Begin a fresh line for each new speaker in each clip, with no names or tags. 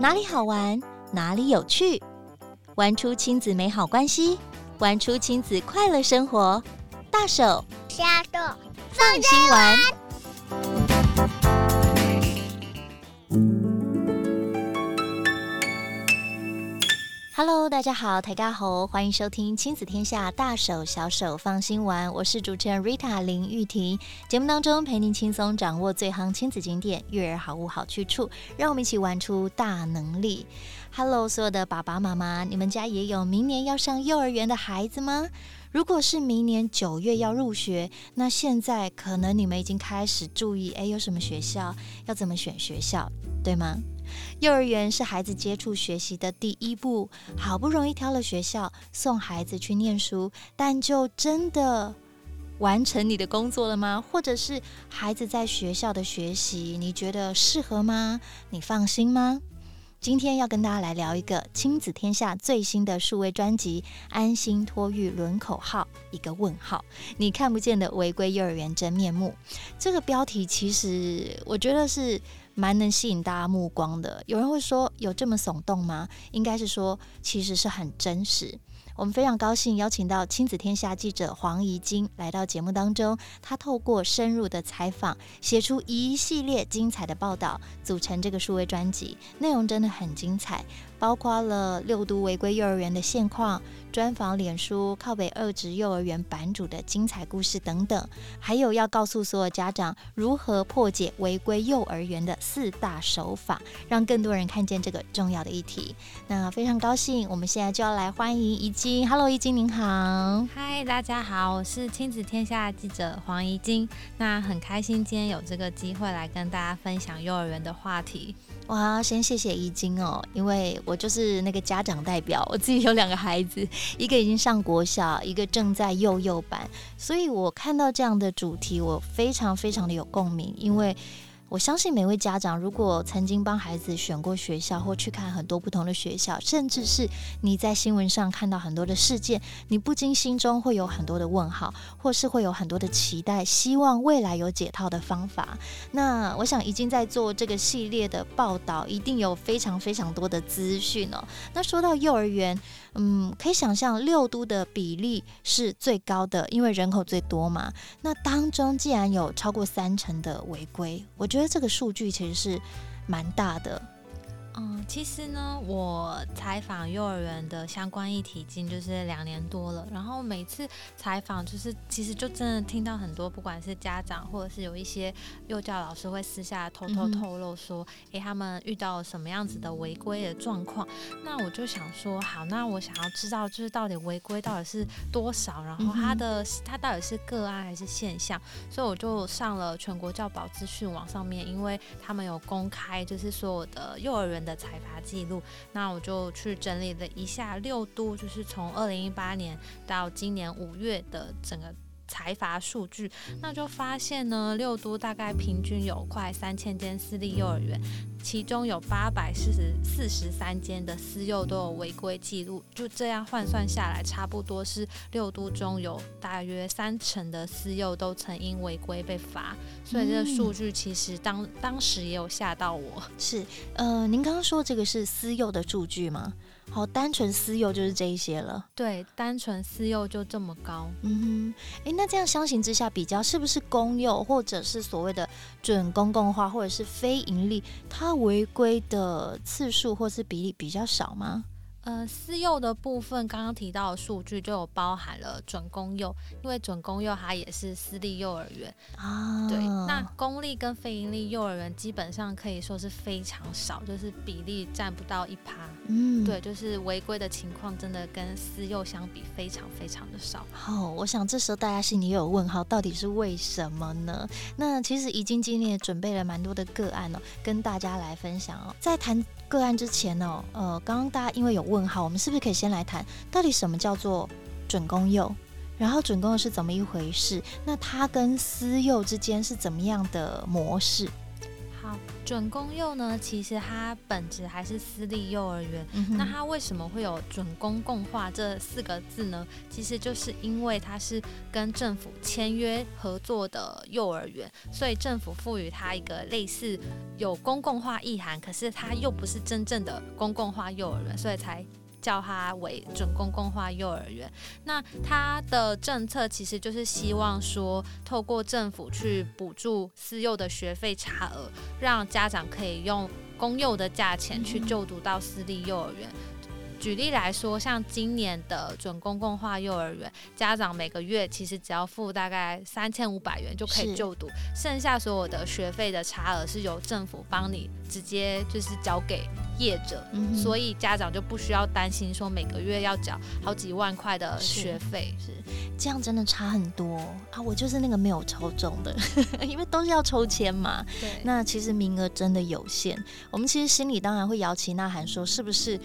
哪里好玩，哪里有趣，玩出亲子美好关系，玩出亲子快乐生活。大手
加豆
放心玩。Hello，大家好，台家猴，欢迎收听亲子天下大手小手放心玩。我是主持人 Rita 林玉婷。节目当中陪您轻松掌握最夯亲子景点，育儿好物好去处，让我们一起玩出大能力。Hello，所有的爸爸妈妈，你们家也有明年要上幼儿园的孩子吗？如果是明年九月要入学，那现在可能你们已经开始注意，诶，有什么学校，要怎么选学校，对吗？幼儿园是孩子接触学习的第一步，好不容易挑了学校，送孩子去念书，但就真的完成你的工作了吗？或者是孩子在学校的学习，你觉得适合吗？你放心吗？今天要跟大家来聊一个亲子天下最新的数位专辑《安心托育轮口号》，一个问号，你看不见的违规幼儿园真面目。这个标题其实我觉得是蛮能吸引大家目光的。有人会说有这么耸动吗？应该是说其实是很真实。我们非常高兴邀请到亲子天下记者黄怡晶来到节目当中，她透过深入的采访，写出一系列精彩的报道，组成这个数位专辑，内容真的很精彩。包括了六都违规幼儿园的现况、专访脸书靠北二职幼儿园版主的精彩故事等等，还有要告诉所有家长如何破解违规幼儿园的四大手法，让更多人看见这个重要的议题。那非常高兴，我们现在就要来欢迎怡晶。Hello，怡晶您好。
嗨，大家好，我是亲子天下记者黄怡晶。那很开心今天有这个机会来跟大家分享幼儿园的话题。
哇，先谢谢怡晶哦，因为我就是那个家长代表，我自己有两个孩子，一个已经上国小，一个正在幼幼班，所以我看到这样的主题，我非常非常的有共鸣，因为。我相信每位家长，如果曾经帮孩子选过学校，或去看很多不同的学校，甚至是你在新闻上看到很多的事件，你不禁心中会有很多的问号，或是会有很多的期待，希望未来有解套的方法。那我想，已经在做这个系列的报道，一定有非常非常多的资讯哦。那说到幼儿园。嗯，可以想象六都的比例是最高的，因为人口最多嘛。那当中既然有超过三成的违规，我觉得这个数据其实是蛮大的。
嗯，其实呢，我采访幼儿园的相关议题已经就是两年多了。然后每次采访，就是其实就真的听到很多，不管是家长或者是有一些幼教老师会私下偷偷透露说，诶、嗯，他们遇到什么样子的违规的状况。那我就想说，好，那我想要知道，就是到底违规到底是多少，然后他的他到底是个案还是现象。所以我就上了全国教保资讯网上面，因为他们有公开，就是所有的幼儿园。的的采伐记录，那我就去整理了一下六都，就是从二零一八年到今年五月的整个采罚数据，那就发现呢，六都大概平均有快三千间私立幼儿园。其中有八百四十四十三间的私幼都有违规记录，就这样换算下来，差不多是六都中有大约三成的私幼都曾因违规被罚，所以这个数据其实当当时也有吓到我。
是，呃，您刚刚说这个是私幼的数据吗？好，单纯私幼就是这一些了。
对，单纯私幼就这么高。
嗯哼，诶，那这样相形之下比较，是不是公幼或者是所谓的准公共化，或者是非盈利，它违规的次数或是比例比较少吗？
呃，私幼的部分刚刚提到的数据就有包含了准公幼，因为准公幼它也是私立幼儿园啊。对，那公立跟非营利幼儿园基本上可以说是非常少，就是比例占不到一趴。嗯，对，就是违规的情况真的跟私幼相比非常非常的少。
好，哦，我想这时候大家心里也有问号，到底是为什么呢？那其实已经今年也准备了蛮多的个案哦，跟大家来分享哦。在谈个案之前呢，呃，刚刚大家因为有问号，我们是不是可以先来谈到底什么叫做准公幼？然后准公幼是怎么一回事？那它跟私幼之间是怎么样的模式？
好，准公幼呢，其实它本质还是私立幼儿园。
嗯、
那它为什么会有准公共化这四个字呢？其实就是因为它是跟政府签约合作的幼儿园，所以政府赋予它一个类似有公共化意涵，可是它又不是真正的公共化幼儿园，所以才。叫它为准公共化幼儿园，那它的政策其实就是希望说，透过政府去补助私幼的学费差额，让家长可以用公幼的价钱去就读到私立幼儿园。举例来说，像今年的准公共化幼儿园，家长每个月其实只要付大概三千五百元就可以就读，剩下所有的学费的差额是由政府帮你直接就是交给业者，嗯、所以家长就不需要担心说每个月要缴好几万块的学费。
是，是这样真的差很多啊！我就是那个没有抽中的，因为都是要抽签嘛。
对，
那其实名额真的有限，我们其实心里当然会摇旗呐喊说，是不是？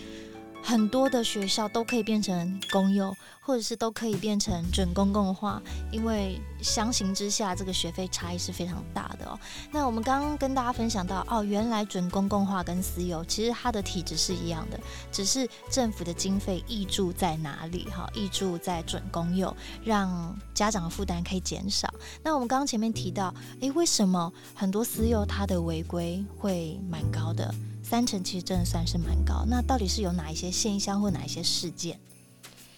很多的学校都可以变成公幼，或者是都可以变成准公共化，因为相形之下，这个学费差异是非常大的哦。那我们刚刚跟大家分享到，哦，原来准公共化跟私幼其实它的体质是一样的，只是政府的经费挹注在哪里？哈，挹注在准公幼，让家长的负担可以减少。那我们刚刚前面提到，诶，为什么很多私幼它的违规会蛮高的？三成其实真的算是蛮高，那到底是有哪一些现象或哪一些事件？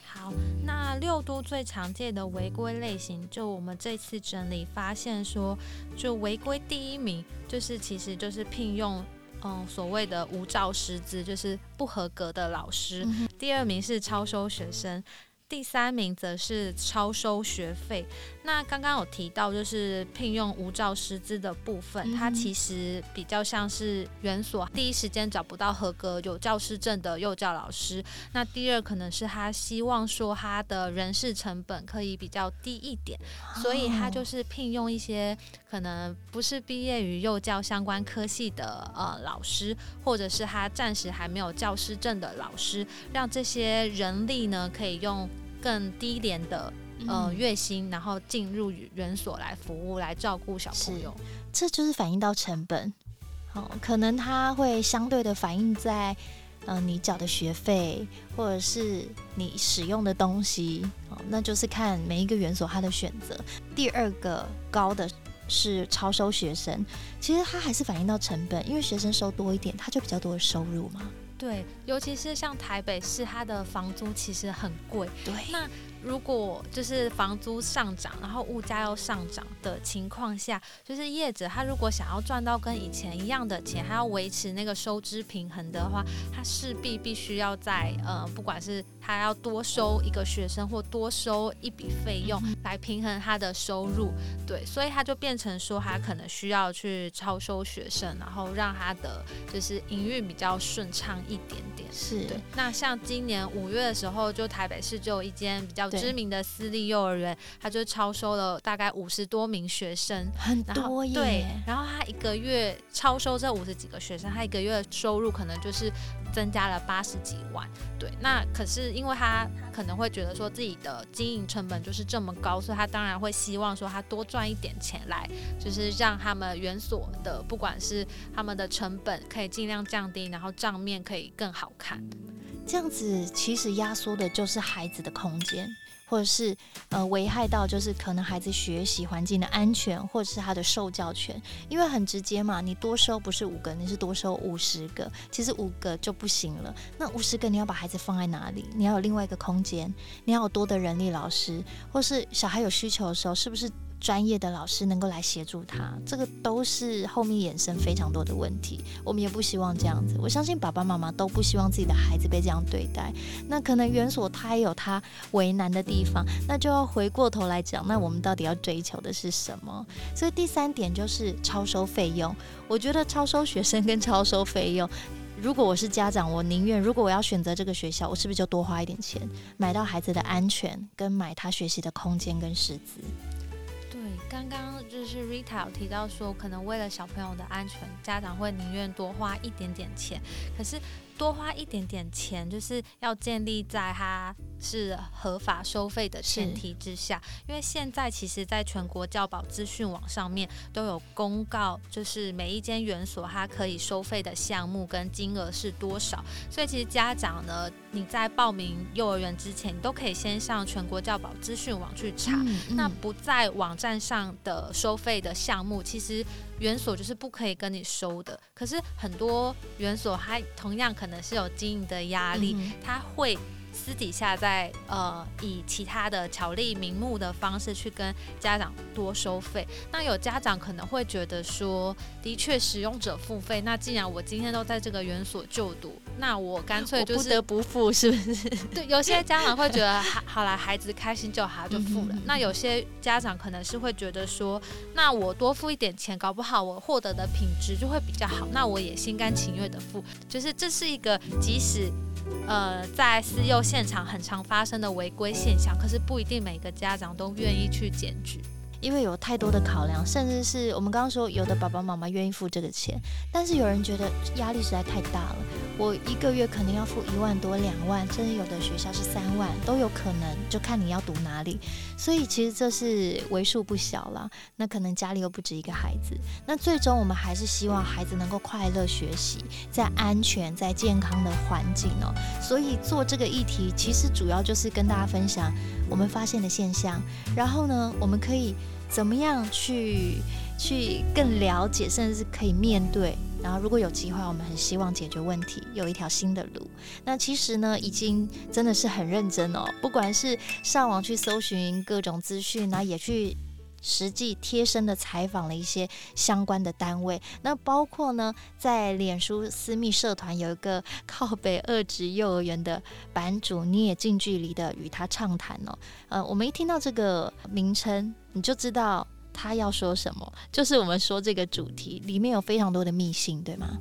好，那六都最常见的违规类型，就我们这次整理发现说，就违规第一名就是其实就是聘用嗯所谓的无照师资，就是不合格的老师。嗯、第二名是超收学生。第三名则是超收学费。那刚刚有提到，就是聘用无照师资的部分，嗯、它其实比较像是园所第一时间找不到合格有教师证的幼教老师。那第二可能是他希望说他的人事成本可以比较低一点，哦、所以他就是聘用一些可能不是毕业于幼教相关科系的呃老师，或者是他暂时还没有教师证的老师，让这些人力呢可以用。更低廉的呃月薪，然后进入园所来服务，来照顾小朋友，
这就是反映到成本。好、哦，可能它会相对的反映在呃你缴的学费，或者是你使用的东西。哦，那就是看每一个园所它的选择。第二个高的是超收学生，其实它还是反映到成本，因为学生收多一点，它就比较多的收入嘛。
对，尤其是像台北市，它的房租其实很贵。
对，
那如果就是房租上涨，然后物价又上涨的情况下，就是业者他如果想要赚到跟以前一样的钱，还要维持那个收支平衡的话，他势必必须要在呃，不管是他要多收一个学生或多收一笔费用来平衡他的收入。对，所以他就变成说，他可能需要去超收学生，然后让他的就是营运比较顺畅。一点点
是。
那像今年五月的时候，就台北市就有一间比较知名的私立幼儿园，他就超收了大概五十多名学生，
很多耶。
对，然后他一个月超收这五十几个学生，他一个月的收入可能就是增加了八十几万。对，那可是因为他可能会觉得说自己的经营成本就是这么高，所以他当然会希望说他多赚一点钱来，就是让他们园所的不管是他们的成本可以尽量降低，然后账面可以。更好看，
这样子其实压缩的就是孩子的空间，或者是呃危害到就是可能孩子学习环境的安全，或者是他的受教权，因为很直接嘛，你多收不是五个，你是多收五十个，其实五个就不行了。那五十个你要把孩子放在哪里？你要有另外一个空间，你要有多的人力老师，或是小孩有需求的时候，是不是？专业的老师能够来协助他，这个都是后面衍生非常多的问题。我们也不希望这样子，我相信爸爸妈妈都不希望自己的孩子被这样对待。那可能园所他也有他为难的地方，那就要回过头来讲，那我们到底要追求的是什么？所以第三点就是超收费用。我觉得超收学生跟超收费用，如果我是家长，我宁愿如果我要选择这个学校，我是不是就多花一点钱，买到孩子的安全，跟买他学习的空间跟师资？
刚刚就是 Rita 有提到说，可能为了小朋友的安全，家长会宁愿多花一点点钱。可是多花一点点钱，就是要建立在它是合法收费的前提之下。因为现在其实，在全国教保资讯网上面都有公告，就是每一间园所它可以收费的项目跟金额是多少。所以其实家长呢，你在报名幼儿园之前，你都可以先上全国教保资讯网去查。嗯嗯、那不在网站上的收费的项目，其实园所就是不可以跟你收的。可是很多园所它同样可能是有经营的压力，它会。私底下在呃以其他的巧立名目的方式去跟家长多收费，那有家长可能会觉得说，的确使用者付费，那既然我今天都在这个园所就读，那我干脆就是
不得不付，是不是？
对，有些家长会觉得，好，好啦，孩子开心就好，就付了。嗯、那有些家长可能是会觉得说，那我多付一点钱，搞不好我获得的品质就会比较好，那我也心甘情愿的付。就是这是一个即使。呃，在私幼现场很常发生的违规现象，可是不一定每个家长都愿意去检举。
因为有太多的考量，甚至是我们刚刚说，有的爸爸妈妈愿意付这个钱，但是有人觉得压力实在太大了。我一个月可能要付一万多、两万，甚至有的学校是三万都有可能，就看你要读哪里。所以其实这是为数不小了。那可能家里又不止一个孩子，那最终我们还是希望孩子能够快乐学习，在安全、在健康的环境哦。所以做这个议题，其实主要就是跟大家分享我们发现的现象，然后呢，我们可以。怎么样去去更了解，甚至是可以面对。然后如果有机会，我们很希望解决问题，有一条新的路。那其实呢，已经真的是很认真哦。不管是上网去搜寻各种资讯，那也去。实际贴身的采访了一些相关的单位，那包括呢，在脸书私密社团有一个靠北二职幼儿园的版主，你也近距离的与他畅谈哦。呃，我们一听到这个名称，你就知道他要说什么，就是我们说这个主题里面有非常多的密信，对吗？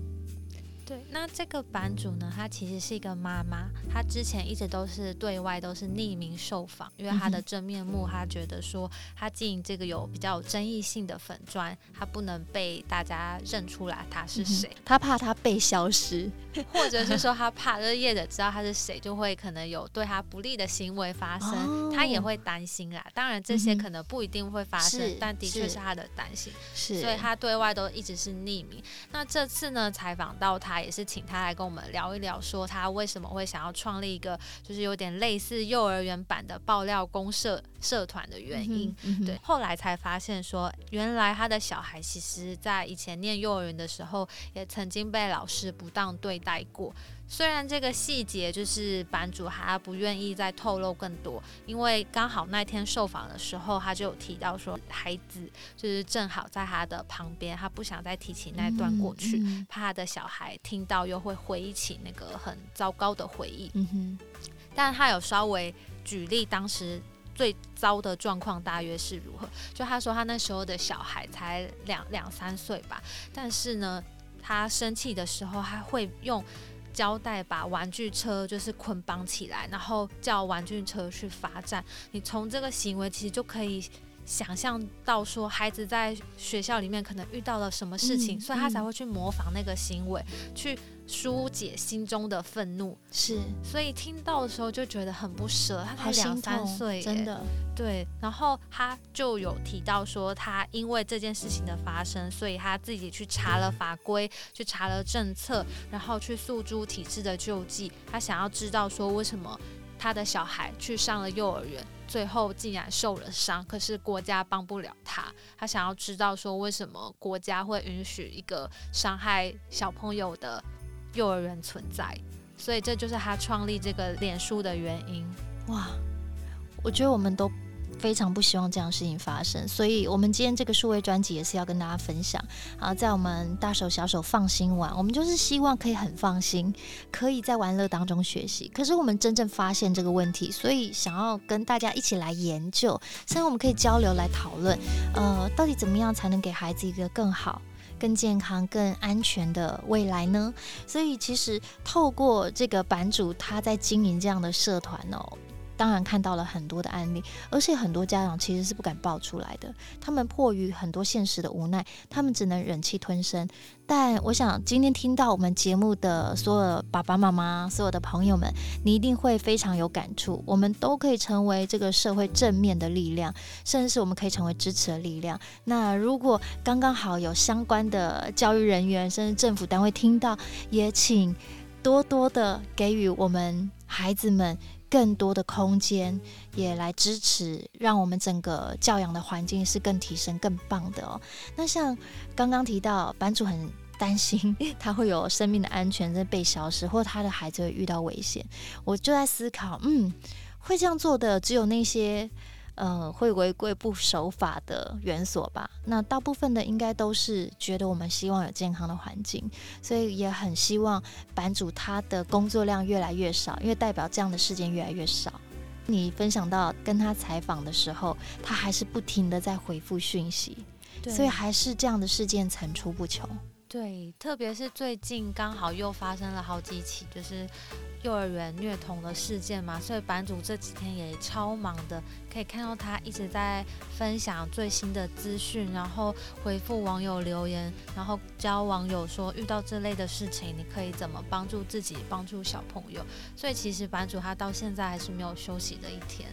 对，那这个版主呢，她其实是一个妈妈，她之前一直都是对外都是匿名受访，因为她的真面目，她觉得说她经营这个有比较有争议性的粉砖，她不能被大家认出来她是谁，
她怕她被消失，
或者是说她怕这业者知道她是谁，就会可能有对她不利的行为发生，她也会担心啦。当然这些可能不一定会发生，但的确是她的担心，是，所以她对外都一直是匿名。那这次呢，采访到她。也是请他来跟我们聊一聊，说他为什么会想要创立一个，就是有点类似幼儿园版的爆料公社社团的原因。嗯嗯、对，后来才发现说，原来他的小孩其实在以前念幼儿园的时候，也曾经被老师不当对待过。虽然这个细节就是版主还不愿意再透露更多，因为刚好那天受访的时候，他就有提到说，孩子就是正好在他的旁边，他不想再提起那段过去，嗯嗯、怕他的小孩听到又会回忆起那个很糟糕的回忆。嗯哼，但他有稍微举例当时最糟的状况大约是如何，就他说他那时候的小孩才两两三岁吧，但是呢，他生气的时候他会用。交代把玩具车就是捆绑起来，然后叫玩具车去罚站。你从这个行为其实就可以想象到，说孩子在学校里面可能遇到了什么事情，嗯、所以他才会去模仿那个行为，嗯、去疏解心中的愤怒。是，所以听到的时候就觉得很不舍。他才两三岁，真的。对，然后他就有提到说，他因为这件事情的发生，所以他自己去查了法规，去查了政策，然后去诉诸体制的救济。他想要知道说，为什么他的小孩去上了幼儿园，最后竟然受了伤，可是国家帮不了他。他想要知道说，为什么国家会允许一个伤害小朋友的幼儿园存在？所以这就是他创立这个脸书的原因。
哇，我觉得我们都。非常不希望这样事情发生，所以我们今天这个数位专辑也是要跟大家分享啊，在我们大手小手放心玩，我们就是希望可以很放心，可以在玩乐当中学习。可是我们真正发现这个问题，所以想要跟大家一起来研究，甚至我们可以交流来讨论，呃，到底怎么样才能给孩子一个更好、更健康、更安全的未来呢？所以其实透过这个版主他在经营这样的社团哦。当然看到了很多的案例，而且很多家长其实是不敢爆出来的，他们迫于很多现实的无奈，他们只能忍气吞声。但我想今天听到我们节目的所有爸爸妈妈、所有的朋友们，你一定会非常有感触。我们都可以成为这个社会正面的力量，甚至是我们可以成为支持的力量。那如果刚刚好有相关的教育人员，甚至政府单位听到，也请多多的给予我们孩子们。更多的空间，也来支持，让我们整个教养的环境是更提升、更棒的哦。那像刚刚提到，班主很担心 他会有生命的安全在被消失，或他的孩子会遇到危险。我就在思考，嗯，会这样做的只有那些。呃，会违规不守法的园所吧？那大部分的应该都是觉得我们希望有健康的环境，所以也很希望版主他的工作量越来越少，因为代表这样的事件越来越少。你分享到跟他采访的时候，他还是不停的在回复讯息，对所以还是这样的事件层出不穷。
对，特别是最近刚好又发生了好几起，就是。幼儿园虐童的事件嘛，所以版主这几天也超忙的，可以看到他一直在分享最新的资讯，然后回复网友留言，然后教网友说遇到这类的事情，你可以怎么帮助自己，帮助小朋友。所以其实版主他到现在还是没有休息的一天。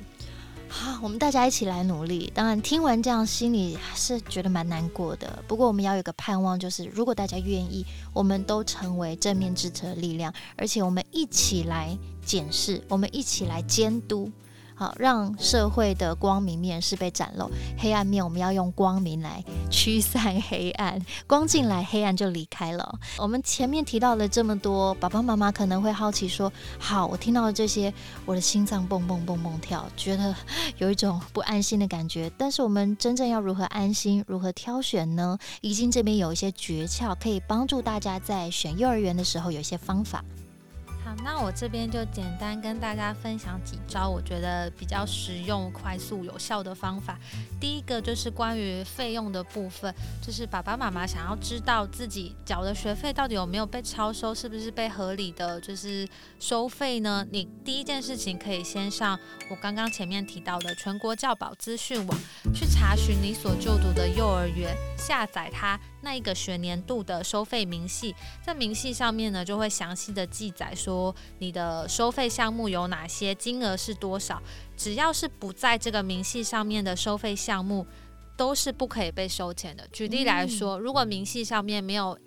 好，我们大家一起来努力。当然，听完这样，心里还是觉得蛮难过的。不过，我们要有个盼望，就是如果大家愿意，我们都成为正面支持的力量，而且我们一起来检视，我们一起来监督。好，让社会的光明面是被展露，黑暗面我们要用光明来驱散黑暗，光进来，黑暗就离开了。我们前面提到了这么多，爸爸妈妈可能会好奇说：好，我听到了这些，我的心脏蹦蹦蹦蹦跳，觉得有一种不安心的感觉。但是我们真正要如何安心，如何挑选呢？已经这边有一些诀窍，可以帮助大家在选幼儿园的时候有一些方法。
那我这边就简单跟大家分享几招，我觉得比较实用、快速、有效的方法。第一个就是关于费用的部分，就是爸爸妈妈想要知道自己缴的学费到底有没有被超收，是不是被合理的就是收费呢？你第一件事情可以先上我刚刚前面提到的全国教保资讯网去查询你所就读的幼儿园，下载它。那一个学年度的收费明细，在明细上面呢，就会详细的记载说你的收费项目有哪些，金额是多少。只要是不在这个明细上面的收费项目，都是不可以被收钱的。举例来说，如果明细上面没有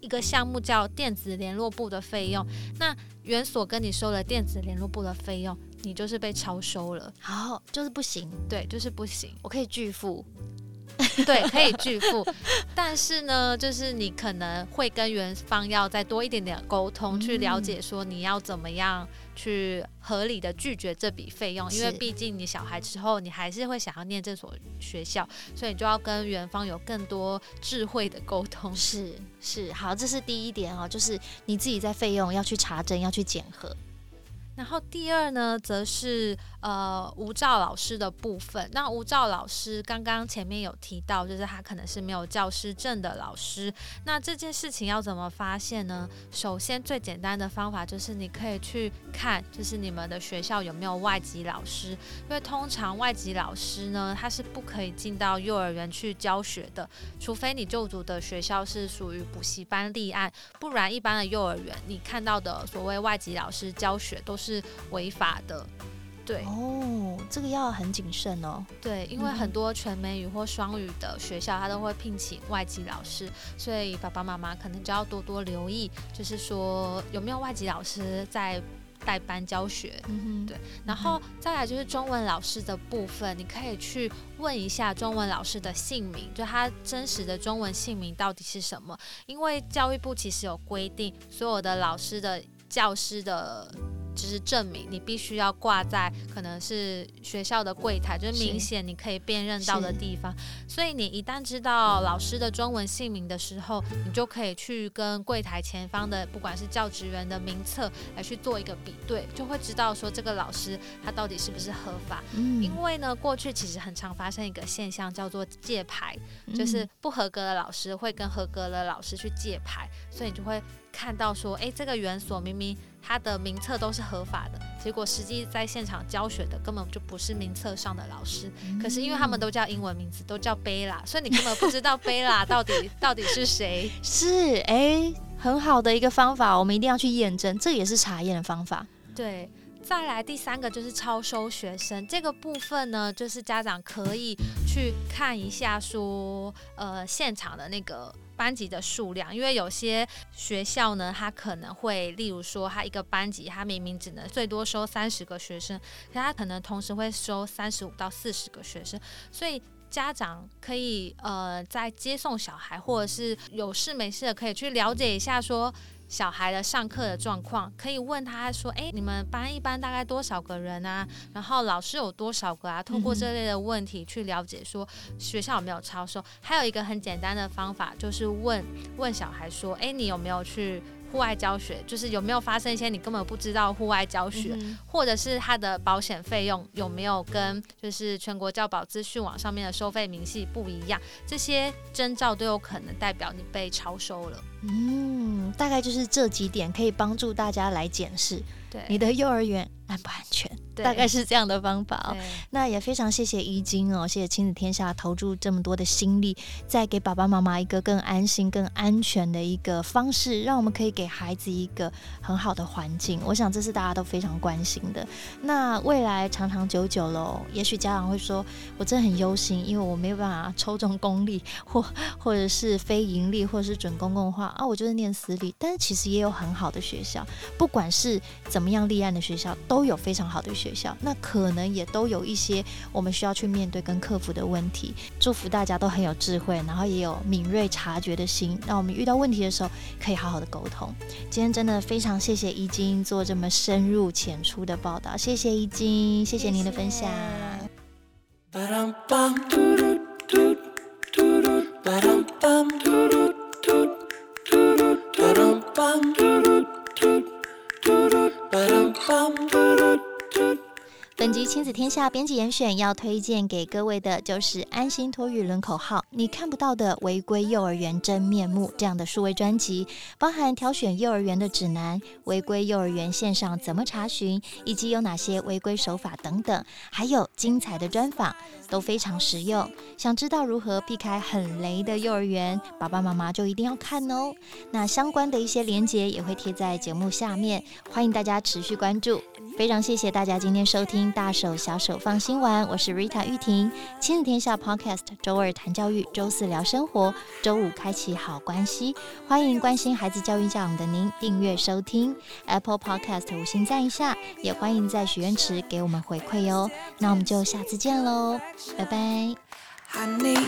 一个项目叫电子联络部的费用，那园所跟你收了电子联络部的费用，你就是被超收了。
好，就是不行。
对，就是不行。
我可以拒付。
对，可以拒付，但是呢，就是你可能会跟园方要再多一点点沟通，去了解说你要怎么样去合理的拒绝这笔费用，因为毕竟你小孩之后你还是会想要念这所学校，所以你就要跟园方有更多智慧的沟通。
是是，好，这是第一点哦，就是你自己在费用要去查证，要去检核。
然后第二呢，则是呃无照老师的部分。那无照老师刚刚前面有提到，就是他可能是没有教师证的老师。那这件事情要怎么发现呢？首先最简单的方法就是你可以去看，就是你们的学校有没有外籍老师。因为通常外籍老师呢，他是不可以进到幼儿园去教学的，除非你就读的学校是属于补习班立案，不然一般的幼儿园你看到的所谓外籍老师教学都是。是违法的，对
哦，这个要很谨慎哦。
对，因为很多全美语或双语的学校，他都会聘请外籍老师，所以爸爸妈妈可能就要多多留意，就是说有没有外籍老师在带班教学。嗯哼，对。然后再来就是中文老师的部分，你可以去问一下中文老师的姓名，就他真实的中文姓名到底是什么？因为教育部其实有规定，所有的老师的教师的。就是证明你必须要挂在可能是学校的柜台，就是明显你可以辨认到的地方。所以你一旦知道老师的中文姓名的时候，你就可以去跟柜台前方的不管是教职员的名册来去做一个比对，就会知道说这个老师他到底是不是合法。嗯，因为呢，过去其实很常发生一个现象叫做借牌，就是不合格的老师会跟合格的老师去借牌，所以你就会看到说，诶，这个园所明明他的名册都是合法的，结果实际在现场教学的根本就不是名册上的老师。嗯、可是因为他们都叫英文名字，都叫贝拉，所以你根本不知道贝拉到 底到底是谁。
是哎、欸，很好的一个方法，我们一定要去验证，这也是查验的方法。
对。再来第三个就是超收学生这个部分呢，就是家长可以去看一下说，呃，现场的那个班级的数量，因为有些学校呢，他可能会，例如说，他一个班级，他明明只能最多收三十个学生，可他可能同时会收三十五到四十个学生，所以家长可以呃，在接送小孩或者是有事没事的，可以去了解一下说。小孩的上课的状况，可以问他说：“诶，你们班一般大概多少个人啊？然后老师有多少个啊？”通过这类的问题去了解说学校有没有超收。还有一个很简单的方法，就是问问小孩说：“诶，你有没有去？”户外教学就是有没有发生一些你根本不知道户外教学，嗯、或者是他的保险费用有没有跟就是全国教保资讯网上面的收费明细不一样，这些征兆都有可能代表你被超收了。
嗯，大概就是这几点可以帮助大家来检视对你的幼儿园安不安全。大概是这样的方法哦，那也非常谢谢伊菁哦，谢谢亲子天下投注这么多的心力，在给爸爸妈妈一个更安心、更安全的一个方式，让我们可以给孩子一个很好的环境。我想这是大家都非常关心的。那未来长长久久喽，也许家长会说，我真的很忧心，因为我没有办法抽中公立或或者是非盈利或者是准公共化啊，我就是念私立。但是其实也有很好的学校，不管是怎么样立案的学校，都有非常好的学校。那可能也都有一些我们需要去面对跟克服的问题。祝福大家都很有智慧，然后也有敏锐察觉的心。那我们遇到问题的时候，可以好好的沟通。今天真的非常谢谢伊菁做这么深入浅出的报道，谢谢伊菁，谢谢您的分享。
bum, doo doo doo doo doo, ba dum bum, doo doo.
本集亲子天下编辑严选要推荐给各位的，就是安心托育人口号，你看不到的违规幼儿园真面目这样的数位专辑，包含挑选幼儿园的指南、违规幼儿园线上怎么查询，以及有哪些违规手法等等，还有精彩的专访，都非常实用。想知道如何避开很雷的幼儿园，爸爸妈妈就一定要看哦。那相关的一些连结也会贴在节目下面，欢迎大家持续关注。非常谢谢大家今天收听《大手小手放心玩》，我是 Rita 玉婷，亲子天下 Podcast，周二谈教育，周四聊生活，周五开启好关系。欢迎关心孩子教育教养的您订阅收听 Apple Podcast，五星赞一下，也欢迎在许愿池给我们回馈哦。那我们就下次见喽，拜拜。Honey,